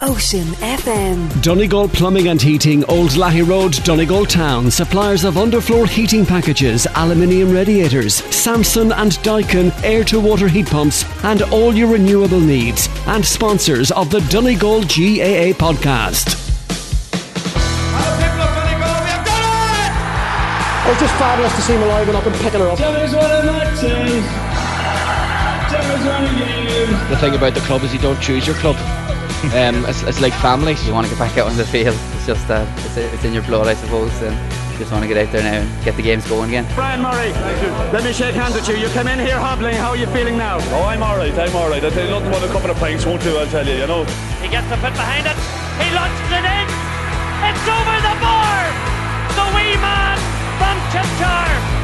Ocean FM. Donegal Plumbing and Heating, Old Lahey Road, Donegal Town. Suppliers of underfloor heating packages, aluminium radiators, Samsung and Daikin air to water heat pumps, and all your renewable needs. And sponsors of the Donegal GAA podcast. It was just fabulous to see him alive and up and picking her up. The thing about the club is you don't choose your club. Um, it's, it's like family. You want to get back out on the field. It's just uh, it's, it's in your blood, I suppose. And you just want to get out there now and get the games going again. Brian Murray, thank you. let me shake hands with you. You come in here hobbling. How are you feeling now? Oh, I'm all right. I'm all right. I tell you nothing but a couple of pints won't do. I'll tell you. You know. He gets the foot behind it. He launches it in. It's over the bar. The wee man from Chipchar.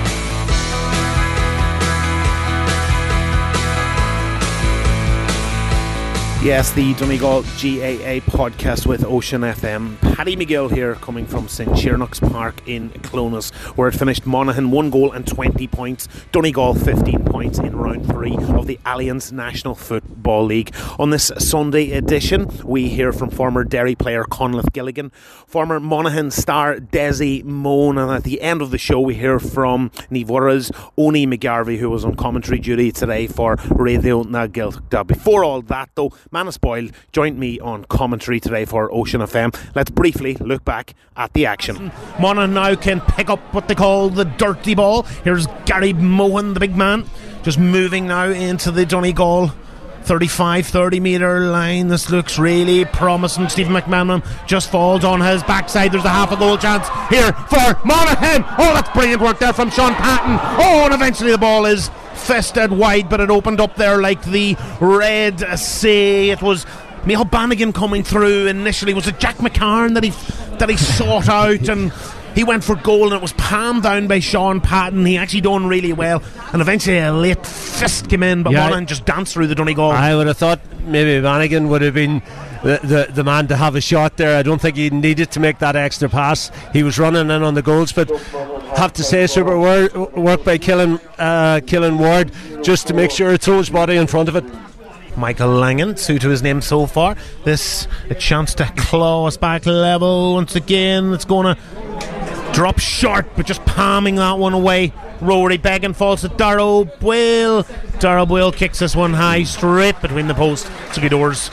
Yes, the Donegal GAA podcast with Ocean FM. Paddy McGill here, coming from St. Tiernach's Park in Clones, where it finished Monaghan one goal and 20 points, Donegal 15 points in round three of the Alliance National Football League. On this Sunday edition, we hear from former Derry player Conleth Gilligan, former Monaghan star Desi Mone, and at the end of the show, we hear from Nivora's Oni McGarvey, who was on commentary duty today for Radio na Gaeltachta. Before all that, though, Manus Boyle joined me on commentary today for Ocean FM. Let's briefly look back at the action. Monaghan now can pick up what they call the dirty ball. Here's Gary Mohan, the big man, just moving now into the Donegal 35 30 metre line. This looks really promising. Stephen McMenamin just falls on his backside. There's a half a goal chance here for Monaghan. Oh, that's brilliant work there from Shaun Patton. Oh, and eventually the ball is fisted wide, but it opened up there like the Red Sea. It was Michael Bannigan coming through initially. Was it Jack McCarron that he that he sought out and he went for goal and it was palmed down by Shaun Patton. He actually done really well, and eventually a late fist came in, but yeah, just danced through the Donegal. I would have thought maybe Bannigan would have been the, the, the man to have a shot there. I don't think he needed to make that extra pass. He was running in on the goals, but have to say super work, work by Killen uh, Killen Ward just to make sure it throws body in front of it. Michael Langan, true to his name so far. This a chance to claw us back level once again. It's going to drop short, but just palming that one away. Rory Beggan falls to Darrow Boyle. Darrow Boyle kicks this one high, straight between the posts. It's a good doors.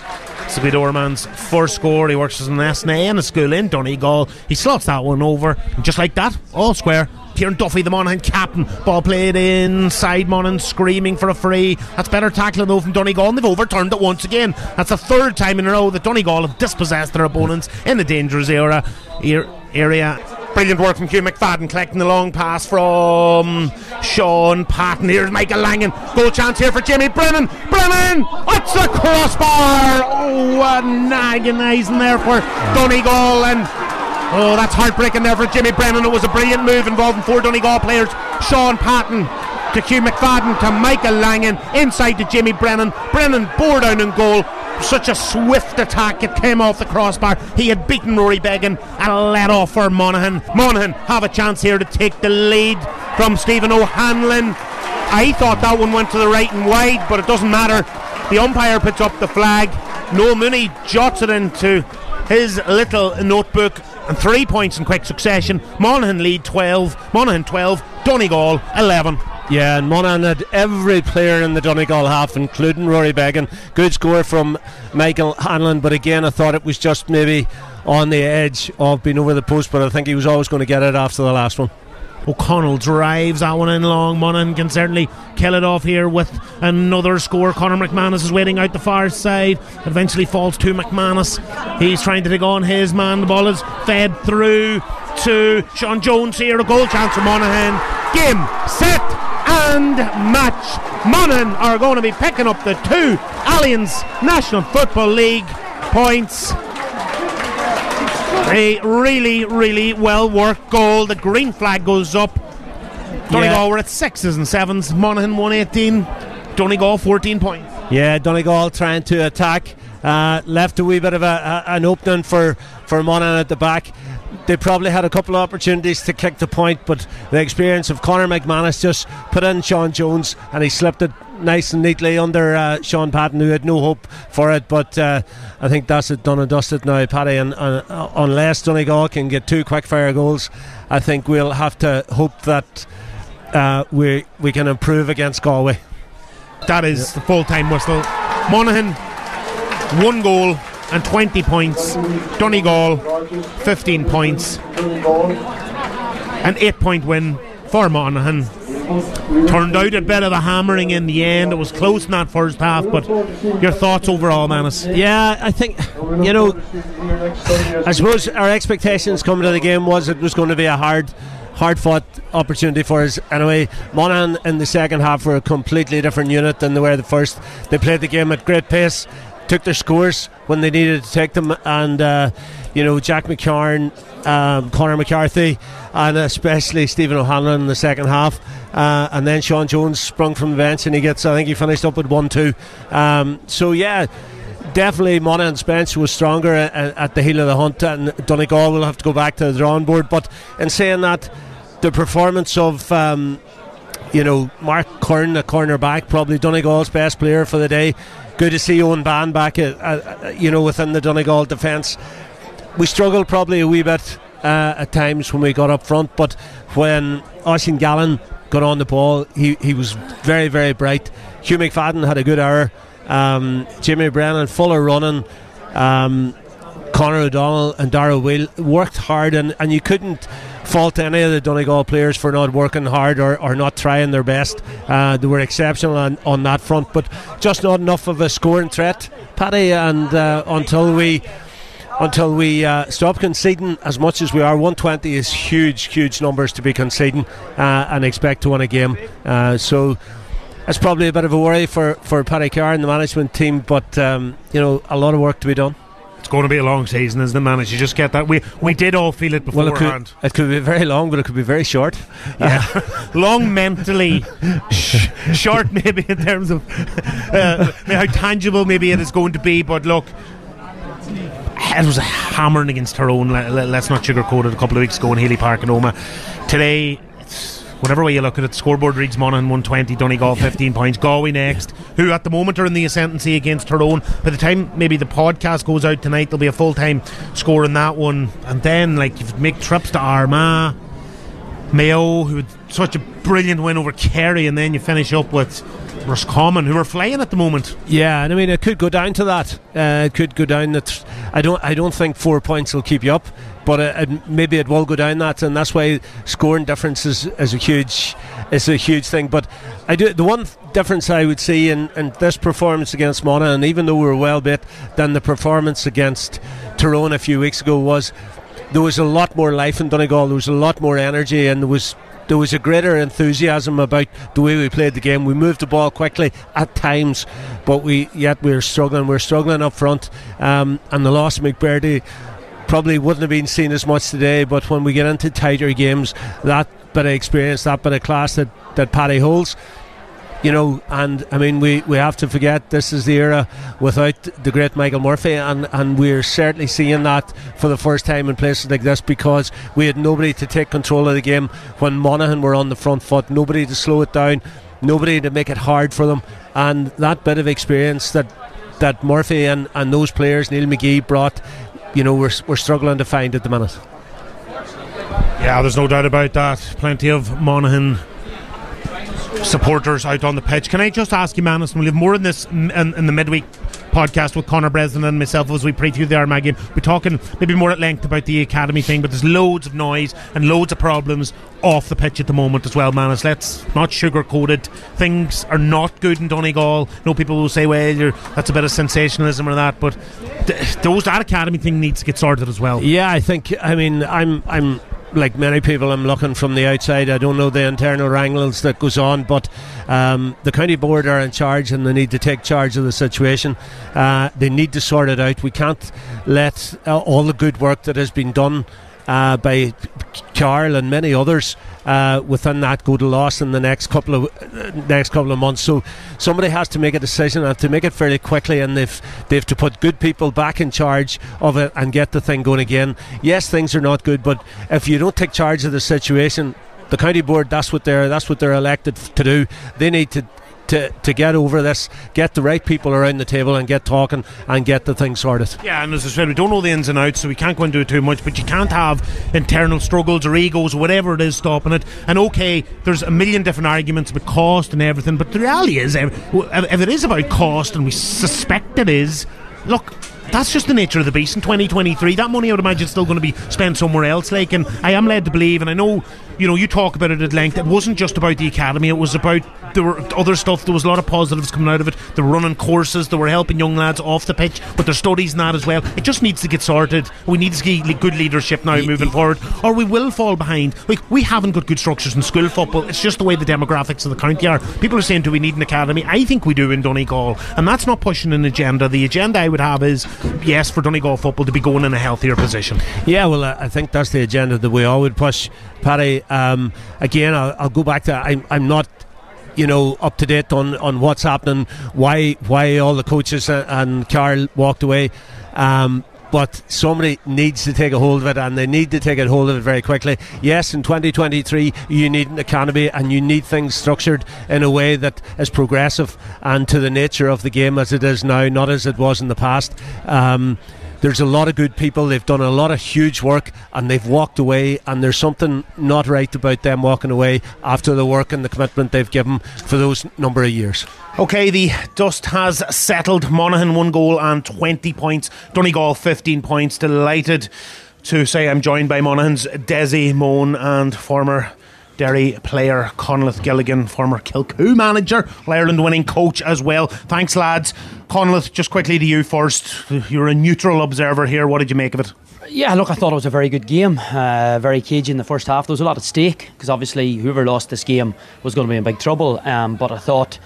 Siggy man's first score. He works as an SNA and a school in Donegal. He slots that one over, and just like that, all square. Kieran Duffy, the Monaghan captain. Ball played inside Monaghan, screaming for a free. That's better tackling though from Donegal, and they've overturned it once again. That's the third time in a row that Donegal have dispossessed their opponents in the dangerous era, er, area Brilliant work from Hugh McFadden collecting the long pass from Shaun Patton. Here's Michael Langan. Goal chance here for Jimmy Brennan. Brennan! What's the crossbar? Oh, an agonising there for Donegal. And oh, that's heartbreaking there for Jimmy Brennan. It was a brilliant move involving four Donegal players. Shaun Patton to Hugh McFadden to Michael Langan inside to Jimmy Brennan. Brennan bore down in goal such a swift attack. It came off the crossbar. He had beaten Rory Beggan and let off for Monaghan. Monaghan have a chance here to take the lead from Stephen O'Hanlon. I thought that one went to the right and wide, but it doesn't matter. The umpire puts up the flag. Noel Mooney jots it into his little notebook and three points in quick succession. Monaghan lead 12, Monaghan 12, Donegal 11. Yeah, and Monaghan had every player in the Donegal half, including Rory Beggan. Good score from Michael Hanlon, but again, I thought it was just maybe on the edge of being over the post, but I think he was always going to get it after the last one. O'Connell drives that one in long. Monaghan can certainly kill it off here with another score. Conor McManus is waiting out the far side. Eventually falls to McManus. He's trying to take on his man. The ball is fed through to Sean Jones here. A goal chance for Monaghan. Game, set, and match. Monaghan are going to be picking up the two Alliance National Football League points. A really, really well worked goal. The green flag goes up. Donegal yeah. were at sixes and sevens. Monaghan 118. Donegal 14 points. Yeah, Donegal trying to attack. Uh, left a wee bit of a, a, an opening for, for Monaghan at the back they probably had a couple of opportunities to kick the point, but the experience of Conor McManus just put in Sean Jones and he slipped it nice and neatly under uh, Shaun Patton, who had no hope for it. But uh, I think that's it done and dusted now, Paddy. And uh, unless Donegal can get two quick fire goals, I think we'll have to hope that uh, we we can improve against Galway. That is yeah. the full time whistle. Monaghan, one goal and 20 points. Donegal, 15 points. An eight point win for Monaghan. Turned out a bit of a hammering in the end. It was close in that first half, but your thoughts overall, Manus? Yeah, I think, you know, I suppose our expectations coming to the game was it was going to be a hard hard fought opportunity for us. Anyway, Monaghan in the second half were a completely different unit than they were the first. They played the game at great pace, took their scores when they needed to take them, and uh, you know Jack McCarron, um, Conor McCarthy, and especially Stephen O'Hanlon in the second half, uh, and then Sean Jones sprung from the bench and he gets I think he finished up with one two. Um, so yeah definitely Monaghan's bench was stronger at, at, the heel of the hunt, and Donegal will have to go back to the drawing board. But in saying that, the performance of um, you know Mark Curran, the cornerback, probably Donegal's best player for the day. Good to see Eoghan Bán back, at, at, you know, within the Donegal defence. We struggled probably a wee bit uh, at times when we got up front, but when Oisín Gallen got on the ball, he, he was very, very bright. Hugh McFadden had a good hour. Um, Jimmy Brennan, Fuller running. Um, Conor O'Donnell and Dáire Ó Baoill worked hard, and, and you couldn't fault any of the Donegal players for not working hard or, or not trying their best. Uh, they were exceptional on, on that front, but just not enough of a scoring threat, Paddy. And uh, until we until we uh, stop conceding as much as we are, 120 is huge, huge numbers to be conceding uh, and expect to win a game. Uh, so it's probably a bit of a worry for for Paddy Carr and the management team, but um, you know a lot of work to be done going to be a long season, isn't it, man? As you just get that, we we did all feel it beforehand. Well, it, could, it could be very long, but it could be very short. Yeah, long mentally, sh- short maybe in terms of uh, how tangible maybe it is going to be. But look, it was a hammering against Tyrone. Let's not sugarcoat it. A couple of weeks ago in Healy Park in Omagh. Today, whatever way you look at it, scoreboard reads Monaghan 120, Donegal 15 points, Galway next, who at the moment are in the ascendancy against Tyrone. By the time maybe the podcast goes out tonight, there'll be a full time score in that one. And then, like, you make trips to Armagh, Mayo, who had such a brilliant win over Kerry, and then you finish up with Roscommon, who are flying at the moment. Yeah, and I mean it could go down to that. Uh, it could go down that. I don't. I don't think four points will keep you up but it, it, maybe it will go down that, and that's why scoring difference is, is a huge is a huge thing. But I do the one difference I would see in, in this performance against Mona, and even though we were well bit than the performance against Tyrone a few weeks ago, was there was a lot more life in Donegal. There was a lot more energy, and there was there was a greater enthusiasm about the way we played the game. We moved the ball quickly at times, but we yet we were struggling. We are struggling up front, um, and the loss of McBrearty probably wouldn't have been seen as much today. But when we get into tighter games, that bit of experience, that bit of class that, that Paddy holds, you know, and I mean, we, we have to forget this is the era without the great Michael Murphy, and, and we're certainly seeing that for the first time in places like this because we had nobody to take control of the game when Monaghan were on the front foot, nobody to slow it down, nobody to make it hard for them, and that bit of experience that that Murphy and, and those players, Neil McGee, brought you know, we're, we're struggling to find at the minute. Yeah, there's no doubt about that. Plenty of Monaghan supporters out on the pitch. Can I just ask you, Manus, we'll have more in this in, in the midweek podcast with Conor Breslin and myself as we preview the Armagh game. We're talking maybe more at length about the academy thing, but there's loads of noise and loads of problems off the pitch at the moment as well, Manus. Let's not sugarcoat it. Things are not good in Donegal. No people will say, well, that's a bit of sensationalism or that, but th- those that academy thing needs to get sorted as well. Yeah, I think. I mean, I'm I'm like many people, I'm looking from the outside. I don't know the internal wrangles that goes on, but um, the county board are in charge and they need to take charge of the situation. Uh, they need to sort it out. We can't let uh, all the good work that has been done uh, by Karl and many others uh, within that go to loss in the next couple of uh, next couple of months. So somebody has to make a decision and to make it fairly quickly, and they've they've to put good people back in charge of it and get the thing going again. Yes, things are not good, but if you don't take charge of the situation, the county board that's what they're that's what they're elected to do. They need to to, to get over this, get the right people around the table and get talking and get the thing sorted. Yeah, and as I said, we don't know the ins and outs, so we can't go into it too much. But you can't have internal struggles or egos or whatever it is stopping it. And okay, there's a million different arguments about cost and everything, but the reality is, if if it is about cost, and we suspect it is, look, that's just the nature of the beast in 2023. That money, I would imagine, is still going to be spent somewhere else. Like, and I am led to believe, and I know, you know, you talk about it at length. It wasn't just about the academy; it was about there were other stuff. There was a lot of positives coming out of it. They were running courses. They were helping young lads off the pitch with their studies and that as well. It just needs to get sorted. We need to get good leadership now moving forward, or we will fall behind. Like we haven't got good structures in school football. It's just the way the demographics of the county are. People are saying, "Do we need an academy?" I think we do in Donegal, and that's not pushing an agenda. The agenda I would have is yes for Donegal football to be going in a healthier position. Yeah, well, I think that's the agenda that we all would push, Paddy. Um, again, I'll, I'll, go back to I'm, I'm not you know up to date on, on what's happening, why why all the coaches and Karl walked away. Um, but somebody needs to take a hold of it and they need to take a hold of it very quickly. Yes, in 2023 you need an academy and you need things structured in a way that is progressive and to the nature of the game as it is now, not as it was in the past. Um, there's a lot of good people. They've done a lot of huge work and they've walked away, and there's something not right about them walking away after the work and the commitment they've given for those number of years. Okay, the dust has settled. Monaghan one goal and 20 points. Donegal 15 points. Delighted to say I'm joined by Monaghan's Desi Mone and former Derry player Conleth Gilligan, former Kilcoo manager, Ireland winning coach as well. Thanks, lads. Conleth, just quickly to you first. You're a neutral observer here. What did you make of it? Yeah, look, I thought it was a very good game. Uh, very cagey in the first half. There was a lot at stake because obviously whoever lost this game was going to be in big trouble. Um, but I thought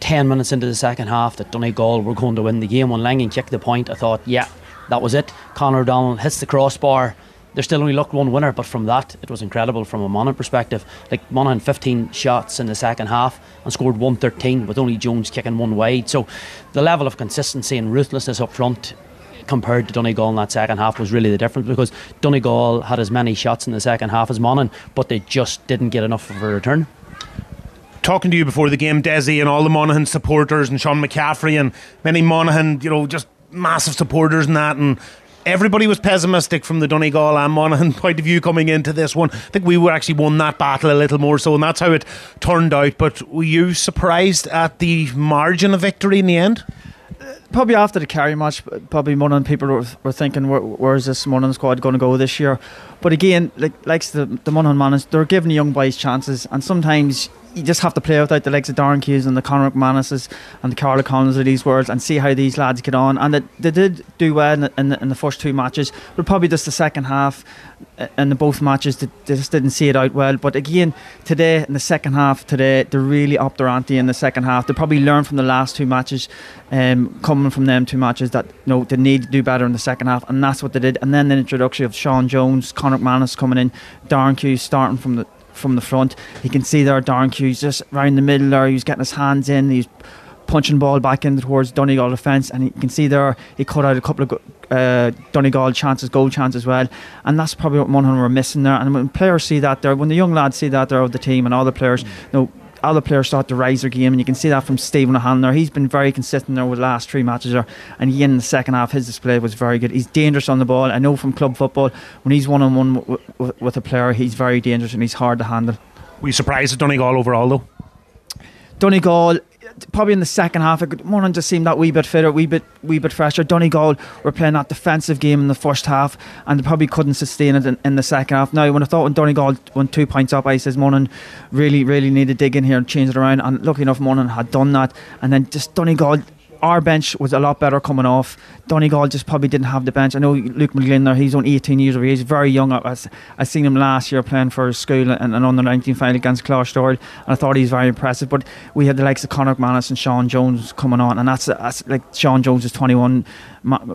10 minutes into the second half that Donegal were going to win the game. When Langan kicked the point, I thought, yeah, that was it. Conor O'Donnell hits the crossbar they still only looked one winner, but from that, it was incredible from a Monaghan perspective. Like Monaghan 15 shots in the second half and scored 113 with only Jones kicking one wide. So the level of consistency and ruthlessness up front compared to Donegal in that second half was really the difference because Donegal had as many shots in the second half as Monaghan, but they just didn't get enough of a return talking to you before the game, Desi, and all the Monaghan supporters, and Sean McCaffrey, and many Monaghan, you know, just massive supporters and that, and everybody was pessimistic from the Donegal and Monaghan point of view coming into this one. I think we were actually won that battle a little more so, and that's how it turned out. But were you surprised at the margin of victory in the end? Uh, probably after the Kerry match, probably Monaghan people were, were thinking, Where, where's this Monaghan squad going to go this year? But again, like likes the the Monaghan man, they're giving young boys chances, and sometimes you just have to play without the legs of Darren Hughes and the Conor McManuses and the Karl O'Connell of these worlds and see how these lads get on. And they, they did do well in the, in the, in the first two matches, but probably just the second half in the both matches they, they, just didn't see it out well. But again, today in the second half, today they really upped their ante in the second half. They probably learned from the last two matches, um, coming from them two matches that you know, they need to do better in the second half, and that's what they did. And then the introduction of Sean Jones, Conor McManus coming in, Darren Hughes starting from the from the front. You can see there Darren Hughes just around the middle there. He's getting his hands in. He's punching ball back in towards Donegal defence, and you can see there he cut out a couple of uh, Donegal chances, goal chances as well, and that's probably what Monaghan were missing there. And when players see that there, when the young lads see that there of the team and all the players, you know, other players start to rise their game, and you can see that from Stephen O'Hanlon there. He's been very consistent there with the last three matches there, and again in the second half, his display was very good. He's dangerous on the ball. I know from club football when he's one on one with a player, he's very dangerous and he's hard to handle. Were you surprised at Donegal overall though? Donegal probably in the second half, Monaghan just seemed that wee bit fitter, wee bit, wee bit fresher. Donegal were playing that defensive game in the first half, and they probably couldn't sustain it in, in the second half. Now, when I thought when Donegal went two points up, I says Monaghan really, really need to dig in here and change it around. And lucky enough, Monaghan had done that, and then just Donegal our bench was a lot better coming off. Donegal just probably didn't have the bench. I know Luke McGlynn there, he's only 18 years of age, very young. I, I seen him last year playing for school and an under 19 final against Cloughstore, and I thought he was very impressive. But we had the likes of Conor McManus and Sean Jones coming on, and that's, that's like Sean Jones is 21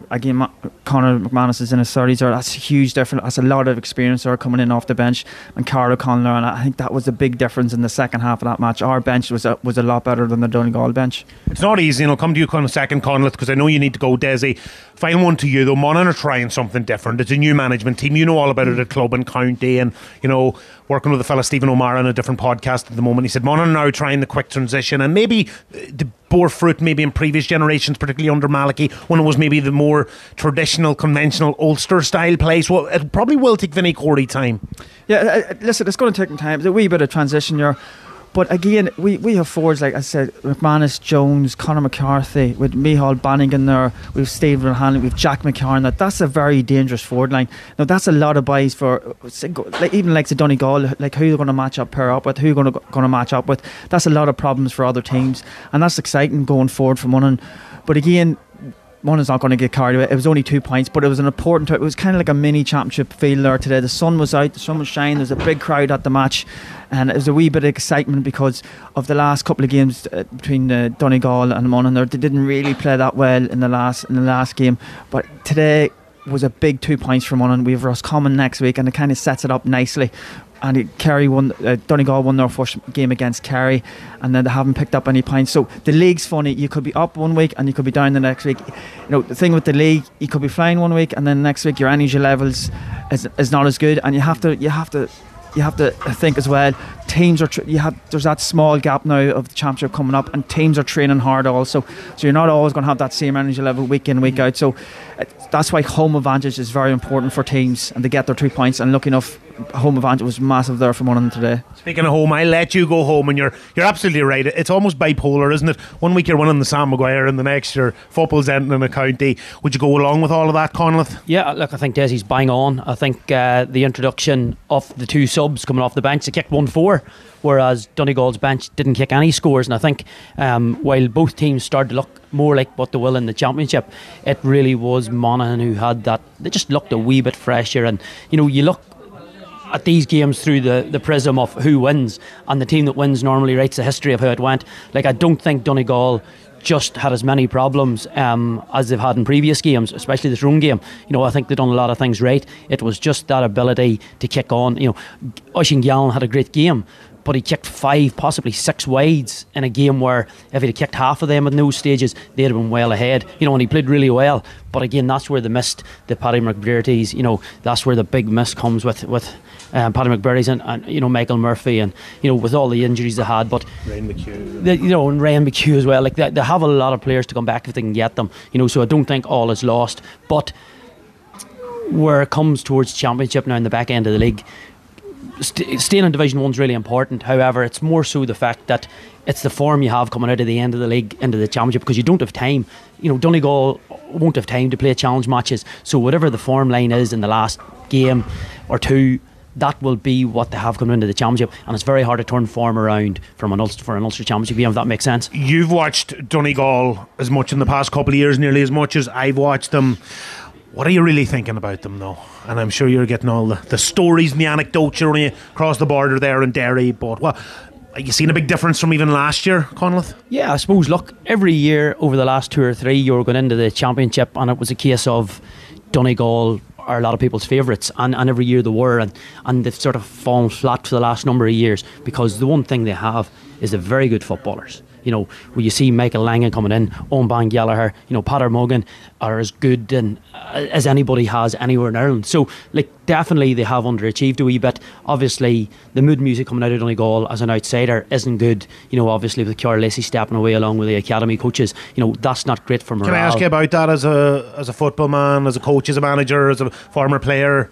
again, Ma- Conor McManus is in his 30s. Or that's a huge difference. That's a lot of experience there coming in off the bench. And Karl O'Connell, and I think that was a big difference in the second half of that match. Our bench was a, was a lot better than the Donegal bench. It's not easy, and I'll come to you, on a second, Conleth, because I know you need to go, Desi. Final one to you, though. Monaghan are trying something different. It's a new management team. You know all about it at club and county, and you know working with the fellow Stephen O'Mara on a different podcast at the moment. He said Monaghan are now trying the quick transition, and maybe the bore fruit maybe in previous generations, particularly under Malachy, when it was maybe the more traditional, conventional Ulster style place. Well, it probably will take Vinny Corey time. Yeah, uh, uh, listen, it's going to take time. It's a wee bit of transition here. But again, we, we have forwards like I said, McManus, Jones, Conor McCarthy, with Micheál Bannigan there, we've Stephen Hanley, we've Jack McCarron. That that's a very dangerous forward line. Now that's a lot of buys for like even like the Donegal, like who they're going to match up pair up with, who going to going to match up with. That's a lot of problems for other teams, and that's exciting going forward from one. But again, is not going to get carried away. It was only two points, but it was an important. It was kind of like a mini championship feel there today. The sun was out, the sun was shining. There's a big crowd at the match, and it was a wee bit of excitement because of the last couple of games uh, between uh, Donegal and Monaghan. They didn't really play that well in the last in the last game, but today was a big two points from Monaghan. We have Roscommon next week, and it kind of sets it up nicely and Kerry won. Uh, Donegal won their first game against Kerry, and then they haven't picked up any points. So the league's funny. You could be up one week and you could be down the next week. You know the thing with the league, you could be flying one week and then next week your energy levels is, is not as good, and you have to you have to you have to think as well teams are tra- you have there's that small gap now of the championship coming up and teams are training hard also. So you're not always going to have that same energy level week in week out. So it, that's why home advantage is very important for teams and to get their three points. And lucky enough home advantage was massive there for them today. Speaking of home I let you go home and you're you're absolutely right. It's almost bipolar isn't it? One week you're winning the Sam Maguire and the next year football's ending in a county. Would you go along with all of that Conleth yeah look I think Desi's bang on. I think uh, the introduction of the two subs coming off the bench to kicked 1-4 score. Whereas Donegal's bench didn't kick any scores, and I think um, while both teams started to look more like what they will in the championship, it really was Monaghan who had that. They just looked a wee bit fresher, and you know you look at these games through the, the prism of who wins, and the team that wins normally writes the history of how it went. Like, I don't think Donegal just had as many problems um, as they've had in previous games, especially this run game. You know, I think they've done a lot of things right. It was just that ability to kick on. You know, Oisín Gallen had a great game, but he kicked five, possibly six wides in a game where if he'd kicked half of them in those stages, they'd have been well ahead. You know, and he played really well. But again, that's where the missed the Paddy McBrearty's. You know, that's where the big miss comes with with um, Paddy McBrearty's and, and, you know Michael Murphy and you know with all the injuries they had. But Ryan McHugh, the, you know, and Ryan McHugh as well. Like they, they have a lot of players to come back if they can get them. You know, so I don't think all is lost. But where it comes towards championship now in the back end of the league, st- staying in Division One is really important. However, it's more so the fact that it's the form you have coming out of the end of the league into the championship because you don't have time. You know, Donegal won't have time to play challenge matches. So whatever the form line is in the last game or two, that will be what they have coming into the championship, and it's very hard to turn form around from an Ulster for an Ulster championship game. If that makes sense. You've watched Donegal as much in the past couple of years, nearly as much as I've watched them. What are you really thinking about them, though? And I'm sure you're getting all the, the stories and the anecdotes. You're only across the border there in Derry, but well, are you seen a big difference from even last year, Conleth? Yeah, I suppose. Look, every year over the last two or three, you were going into the championship, and it was a case of Donegal are a lot of people's favourites, and, and every year they were, and, and they've sort of fallen flat for the last number of years because the one thing they have is they're very good footballers you know, when you see Michael Langan coming in, Eoghan Bán Gallagher, you know, Peadar Mogan are as good and, uh, as anybody has anywhere in Ireland. So, like, definitely they have underachieved a wee bit. Obviously, the mood music coming out of Donegal as an outsider isn't good. You know, obviously with Karl Lacey stepping away along with the academy coaches, you know, that's not great for morale. Can I ask you about that as a as a football man, as a coach, as a manager, as a former player?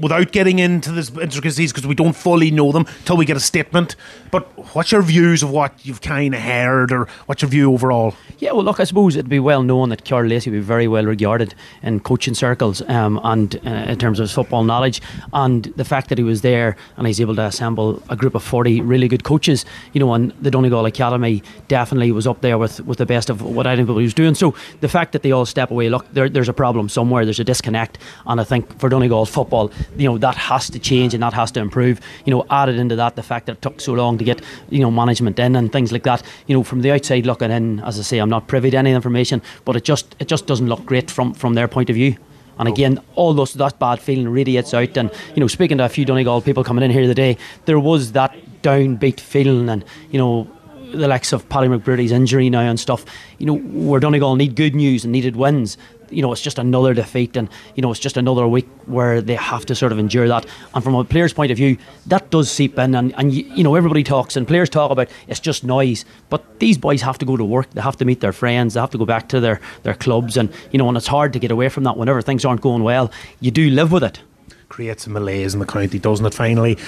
Without getting into the intricacies because we don't fully know them till we get a statement. But what's your views of what you've kind of heard, or what's your view overall? Yeah, well, look, I suppose it'd be well known that Karl Lacey would be very well regarded in coaching circles um, and uh, in terms of his football knowledge, and the fact that he was there and he's able to assemble a group of forty really good coaches, you know, and the Donegal Academy definitely was up there with, with the best of what anybody was doing. So the fact that they all step away, look, there, there's a problem somewhere. There's a disconnect, and I think for Donegal football you know that has to change and that has to improve. You know, added into that the fact that it took so long to get you know management in and things like that. You know, from the outside looking in, as I say, I'm not privy to any information, but it just it just doesn't look great from from their point of view. And again, all those that bad feeling radiates out. And you know, speaking to a few Donegal people coming in here today, there was that downbeat feeling, and you know, the likes of Paddy McBrearty's injury now and stuff, you know, where Donegal need good news and needed wins. You know, it's just another defeat, and you know, it's just another week where they have to sort of endure that. And from a player's point of view, that does seep in, and, and you, know, everybody talks and players talk about it's just noise, but these boys have to go to work, they have to meet their friends, they have to go back to their their clubs, and you know, and it's hard to get away from that whenever things aren't going well. You do live with it. Creates a malaise in the county, doesn't it? Finally,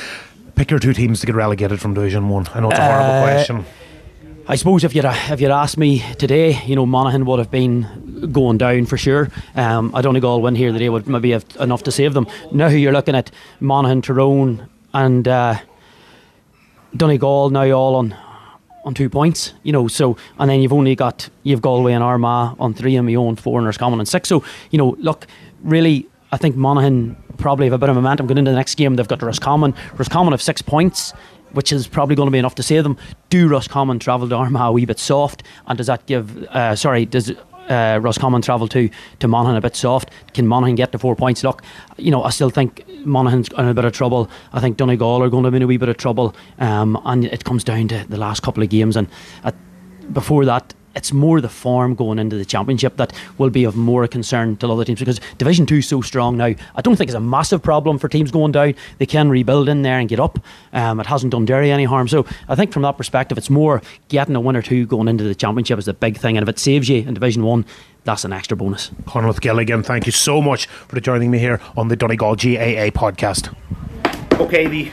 pick your two teams to get relegated from Division One. I know it's a horrible Uh, question. I suppose if you'd if you'd asked me today, you know, Monaghan would have been going down for sure. Um, I don't think all win here today would maybe have enough to save them. Now you're looking at Monaghan, Tyrone, and uh, Donegal now all on on two points. You know, so and then you've only got you've Galway and Armagh on three, and my own four, and Common on six. So you know, look, really, I think Monaghan probably have a bit of momentum going into the next game. They've got Roscommon. Roscommon have six points which is probably going to be enough to save them. Do Roscommon travel to Armagh a wee bit soft, and does that give? Uh, sorry, does uh, Roscommon travel to to Monaghan a bit soft? Can Monaghan get the four points? Look, you know, I still think Monaghan's in a bit of trouble. I think Donegal are going to be in a wee bit of trouble, um, and it comes down to the last couple of games. And at, before that, it's more the form going into the championship that will be of more concern to other teams because Division Two is so strong now. I don't think it's a massive problem for teams going down. They can rebuild in there and get up. Um, it hasn't done Derry any harm. So I think from that perspective, it's more getting a win or two going into the championship is the big thing. And if it saves you in Division One, that's an extra bonus. Conor Gilligan, thank you so much for joining me here on the Donegal GAA podcast. Okay, the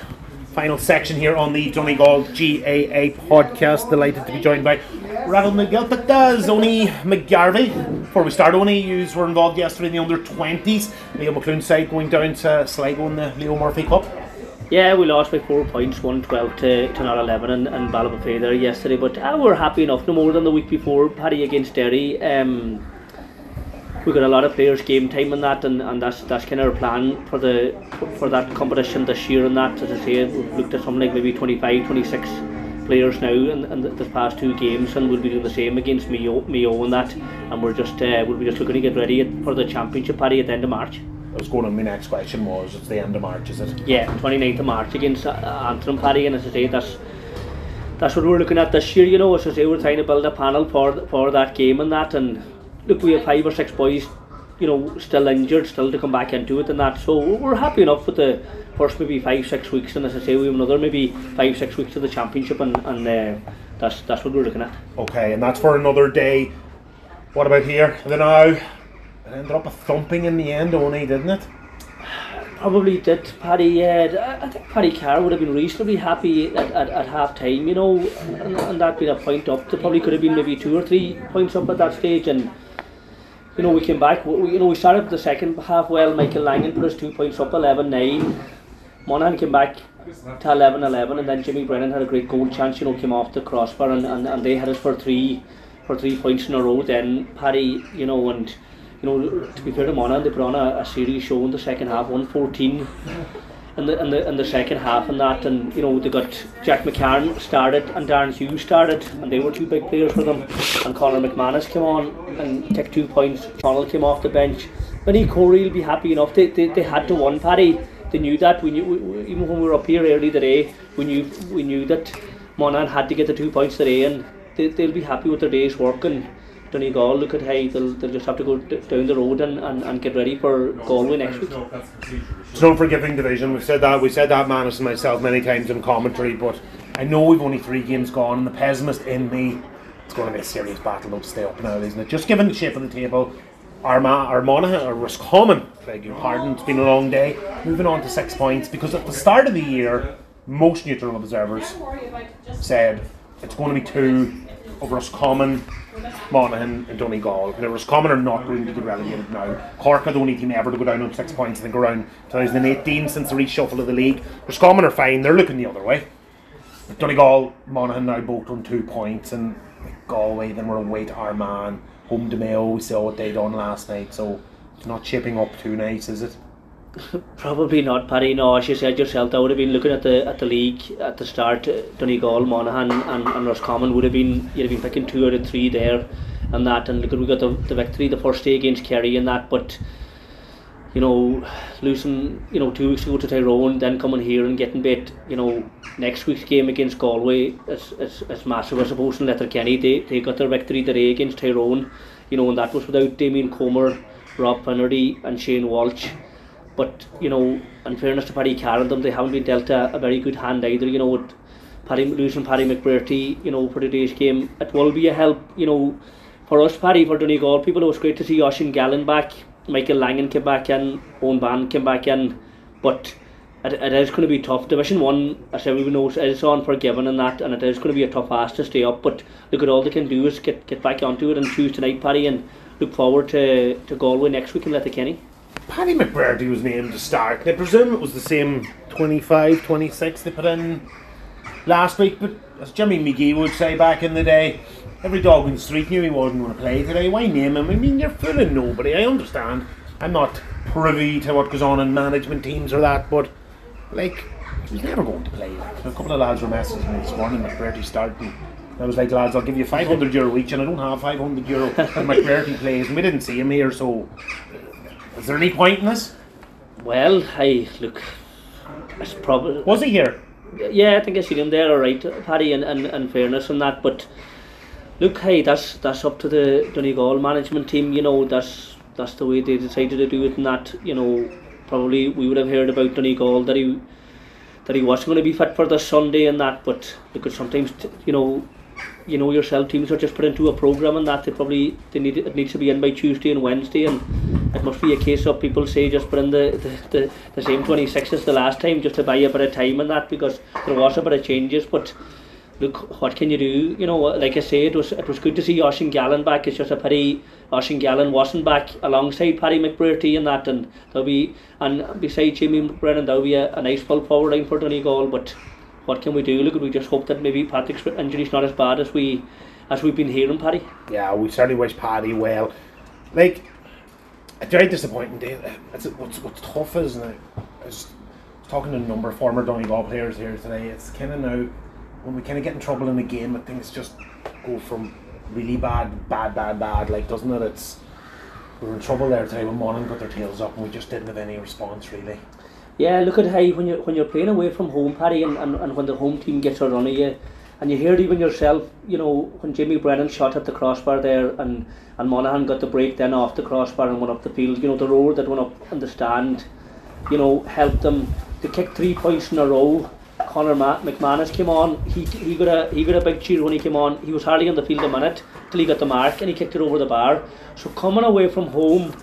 final section here on the Donegal GAA podcast. Delighted to be joined by Rattle McGill, Only McGarvey. Before we start, Only you were involved yesterday in the under 20s. Leo McLoone's side going down to Sligo in the Leo Murphy Cup. Yeah, we lost by four points, 112 to, to not 11 and, and Ballybofey there yesterday. But uh, we're happy enough, no more than the week before, Paddy against Derry. Um, we got a lot of players game time in that, and, and that's that's kind of our plan for the for that competition this year. And that, as I say, we've looked at something like maybe 25, 26 players now in, in the, the past two games, and we'll be doing the same against Mio, Mio and that. And we're just uh, we'll be just looking to get ready for the championship party at the end of March. I was going on. My next question was, it's the end of March, is it? Yeah, 29th of March against uh, Antrim Paddy, and as I say, that's that's what we're looking at this year. You know, as I say, we're trying to build a panel for for that game and that, and look, we have five or six boys, you know, still injured, still to come back into it and that. So we're happy enough with the first maybe five six weeks, and as I say, we have another maybe five six weeks of the championship, and and uh, that's that's what we're looking at. Okay, and that's for another day. What about here? The now. It ended up a thumping in the end, only, didn't it? Probably did Paddy. Yeah, I think Paddy Carr would have been reasonably happy at, at, at half time, you know, and, and that being a point up. They probably could have been maybe two or three points up at that stage, and you know we came back. We, you know we started the second half well. Michael Langan put us two points up, 11-9. Monaghan came back to 11-11, and then Jimmy Brennan had a great goal chance. You know, came off the crossbar, and, and, and they had us for three for three points in a row. Then Paddy, you know, and you know, to be fair to Monaghan, they put on a, a series show in the second half, 114 in the, in the in the second half and that, and you know they got Jack McCarron started and Darren Hughes started, and they were two big players for them. And Conor McManus came on and took two points. Connell came off the bench. Vinny Corey will be happy enough. They, they, they had to win Paddy. They knew that. We knew we, even when we were up here early today, we knew we knew that Monaghan had to get the two points today, and they, they'll be happy with their day's work and. Donegal look at how they'll, they'll just have to go down the road and, and, and get ready for Galway next week. It's an unforgiving division. We've said that. We said that, Manus and myself, many times in commentary. But I know we've only three games gone, and the pessimist in me, it's going to be a serious battle to stay up now, isn't it? Just given the shape of the table, Armagh, or or Roscommon, beg your pardon, it's been a long day. Moving on to six points because at the start of the year, most neutral observers said it's going to be two of Roscommon, Monaghan and Donegal. There was Roscommon are not going to get relegated now. Cork are the only team ever to go down on six points, I think around 2018 since the reshuffle of the league. Roscommon are fine, they're looking the other way. But Donegal, Monaghan now both on two points and Galway, then we're away to Armagh, home to Mayo, we saw what they done last night, so it's not shaping up too nice, is it? Probably not, Paddy. No, as you said yourself, I would have been looking at the at the league at the start. uh, Donegal, Monaghan, and, and Roscommon would have been you'd have been picking two out of three there, and that. And look, we got the, the victory the first day against Kerry and that. But you know, losing, you know, two weeks ago to Tyrone, then coming here and getting bit, you know, next week's game against Galway is, is, is massive, I suppose, in Letterkenny. They, they got their victory today against Tyrone, you know, and that was without Damien Comer, Rob Finnerty and Shane Walsh. But, you know, in fairness to Paddy Carr them, they haven't been dealt a, a very good hand either, you know, with Paddy, losing Paddy McBrearty, you know, for today's game. It will be a help, you know, for us, Paddy, for Donegal people, it was great to see Oisin Gallen back Michael Langan came back in, Eoghan Bán came back in, but it, it is going to be tough. Division 1, as everyone knows, is unforgiving and that, and it is going to be a tough ask to stay up, but look at all they can do is get, get back onto it and choose tonight, Paddy, and look forward to, to Galway next week in Letterkenny. Paddy McBrearty was named to start. I presume it was the same 25, 26 they put in last week, but as Jimmy McGee would say back in the day, every dog in the street knew he wasn't going to play today. Why name him? I mean, you're fooling nobody. I understand. I'm not privy to what goes on in management teams or that, but like, he's never going to play. A couple of lads were messaging me this morning, McBrearty starting. I was like, lads, I'll give you 500 euro each, and I don't have 500 euro. And McBrearty plays, and we didn't see him here, so is there any point in this? Well, I look. It's probably was he here? Yeah, I think I see him there, all right, Paddy, and, and, and fairness and that. But look, hey, that's that's up to the Donegal management team. You know, that's that's the way they decided to do it, and that you know, probably we would have heard about Donegal that he that he was going to be fit for the Sunday and that. But because sometimes you know, you know yourself, teams are just put into a program and that they probably they need it needs to be in by Tuesday and Wednesday, and it must be a case of people say just put in the the, the, the same 26 as the last time just to buy a bit of time and that because there was a bit of changes, but look, what can you do? You know, like I say, it was it was good to see Oisin Gallen back. It's just a pity Oisin Gallen wasn't back alongside Paddy McBrearty and that, and there'll be and beside Jamie McBrennan there'll be a, a nice full forward line for Donegal. But what can we do? Look, we just hope that maybe Patrick's injury's not as bad as we as we've been hearing, Paddy. Yeah, we certainly wish Paddy well. Like, it's very disappointing. day. It's, what's what's tough is now. I was talking to a number of former Donegal players here today. It's kind of now when we kind of get in trouble in a game, but things just go from really bad, bad, bad, bad. Like, doesn't it? It's we were in trouble there today when Monaghan got their tails up, and we just didn't have any response really. Yeah, look at how when you're when you're playing away from home, Paddy, and, and, and when the home team gets a run of you, and you hear it even yourself. You know when Jamie Brennan shot at the crossbar there, and and Monaghan got the break then off the crossbar and went up the field. You know the roar that went up in the stand, you know helped them to kick three points in a row Conor Ma- McManus came on. He, he got a he got a big cheer when he came on. He was hardly on the field a minute till he got the mark and he kicked it over the bar. So coming away from home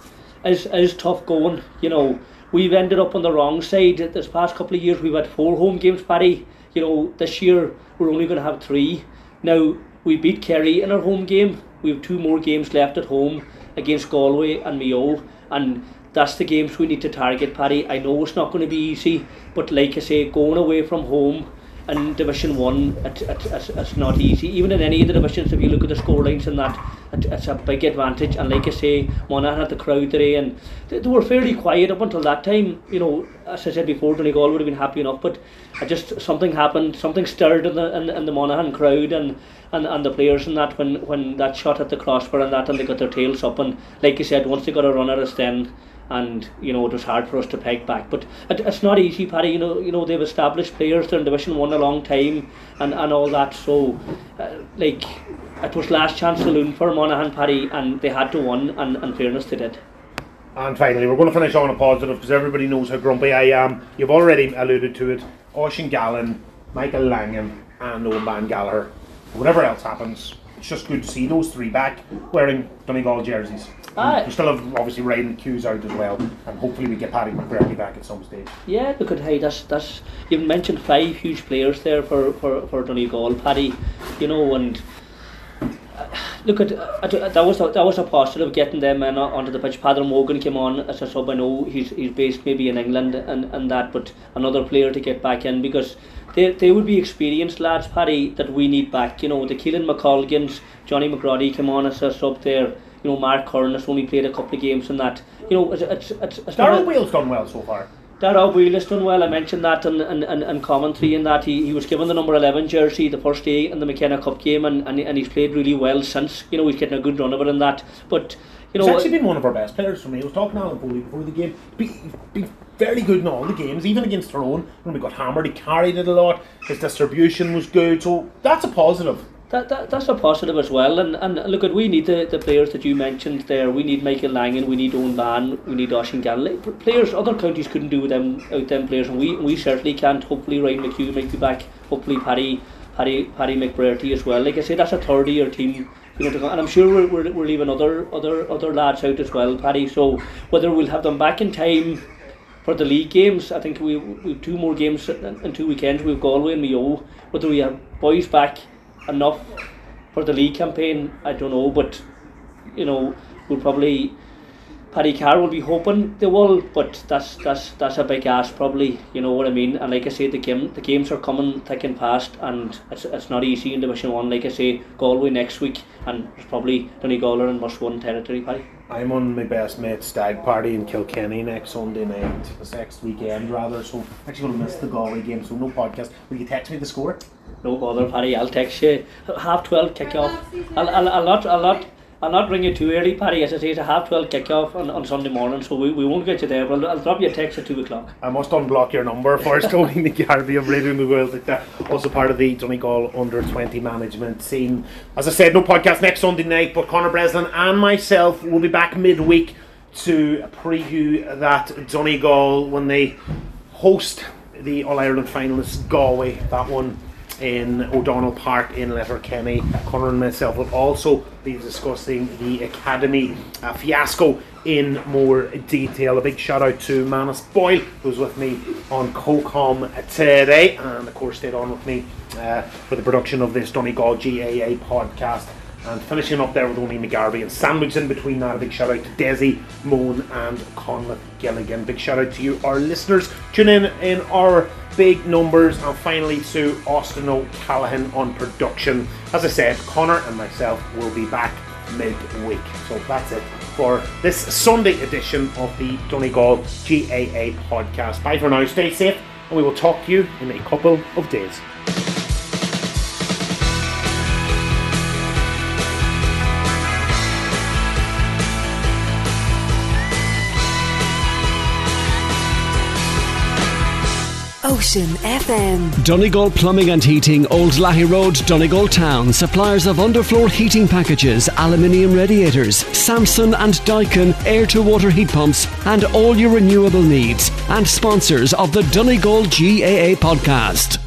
is is tough going. You know we've ended up on the wrong side. This past couple of years we've had four home games, Paddy. You know this year we're only going to have three. Now we beat Kerry in our home game. We have two more games left at home against Galway and Mayo and that's the games we need to target, Paddy. I know it's not going to be easy, but like I say, going away from home in Division 1, it, it, it's, it's not easy. Even in any of the divisions, if you look at the score lines and that, it, it's a big advantage. And like I say, Monaghan had the crowd today, and they, they, were fairly quiet up until that time. You know, as I said before, Donegal would have been happy enough, but I just something happened, something stirred in the, in, in the Monaghan crowd and, and, and the players and that when, when that shot at the crossbar and that, and they got their tails up. And like you said, once they got a run at us, then and you know it was hard for us to peg back. But it, it's not easy, Paddy. You know, you know they've established players. They're in Division One a long time, and, and all that. So, uh, like, it was last chance saloon for Monaghan, Paddy, and they had to win. And in fairness, they did. And finally, we're going to finish on a positive because everybody knows how grumpy I am. You've already alluded to it. Oisin Gallen, Michael Langan, and Eoghan Bán Gallagher. Whatever else happens, it's just good to see those three back wearing Donegal jerseys. We still have obviously Ryan Hughes out as well, and hopefully we get Paddy McBrearty back at some stage. Yeah, look at hey, that's that's you've mentioned five huge players there for for for Donegal, Paddy, you know, and uh, look at uh, that was a, that was a positive getting them in, uh, onto the pitch. Paddy Morgan came on as a sub. I know he's he's based maybe in England and and that, but another player to get back in because. They, they would be experienced lads, Paddy, that we need back. You know, the Keelan McColgans, Johnny McGrody came on as a sub there you know, Mark Curran has only played a couple of games and that. You know, it's it's it's. it's Darrell Wheel's done well so far. Dáire Ó Baoill has done well. I mentioned that in, in, in, in commentary in that he, he was given the number 11 jersey the first day in the McKenna Cup game and, and, and he's played really well since. You know, he's getting a good run of it in that. But You know, He's actually been one of our best players for me. I was talking to Alan Foley before the game. Been, been very good in all the games, even against Tyrone. When we got hammered, he carried it a lot. His distribution was good, so that's a positive. That, that, that's a positive as well. And, and look, at we need the, the players that you mentioned there. We need Michael Langan, we need Eoghan Bán, we need Oisín Gallen. Players other counties couldn't do with them out them players, and we we certainly can't. Hopefully, Ryan McHugh might be back. Hopefully, Paddy Paddy Paddy McBrearty as well. Like I say, that's a third year team. You know, and I'm sure we're, we're, we're leaving other other other lads out as well, Paddy. So whether we'll have them back in time for the league games, I think we we've two more games in two weekends. We've Galway and Mayo. Whether we have boys back enough for the league campaign, I don't know, but you know, we'll probably Paddy Carr will be hoping they will, but that's that's that's a big ask probably, you know what I mean. And like I say, the game the games are coming thick and fast, and it's, it's not easy in Division One. Like I say, Galway next week, and it's probably Donegal in must win territory. Paddy. I'm on my best mate's stag party in Kilkenny next Sunday night, this next weekend rather. So I'm actually going to miss the Galway game, so no podcast. Will you text me the score? No bother, Paddy. I'll text you. Half twelve kick off. I'll, I'll, I'll not ring you too early, Paddy. As I say, it's a half twelve kick off on, on Sunday morning, so we, we won't get you there. But I'll, drop you a text at two o'clock. I must unblock your number first, Tony McGarvey of Radio the World like that. Also part of the Donegal under twenty management scene. As I said, no podcast next Sunday night, but Conor Breslin and myself will be back midweek to preview that Donegal when they host the All Ireland finalists Galway. That one in O'Donnell Park in Letterkenny. Conor and myself will also be discussing the Academy uh, fiasco in more detail. A big shout out to Manus Boyle, who's with me on COCOM today, and of course stayed on with me uh, for the production of this Donegal GAA podcast. And finishing up there with Tony McGarvey and sandwiched in between that, a big shout out to Desi, Mone, and Conleth Gilligan. Big shout out to you, our listeners. Tune in in our big numbers, and finally to Austin O'Callaghan on production. As I said, Conor and myself will be back midweek. So that's it for this Sunday edition of the Donegal GAA podcast. Bye for now, stay safe, and we will talk to you in a couple of days. Ocean FM. Donegal Plumbing and Heating, Old Lahey Road, Donegal Town. Suppliers of underfloor heating packages, aluminium radiators, Samsung and Daikin air to water heat pumps, and all your renewable needs. And sponsors of the Donegal GAA podcast.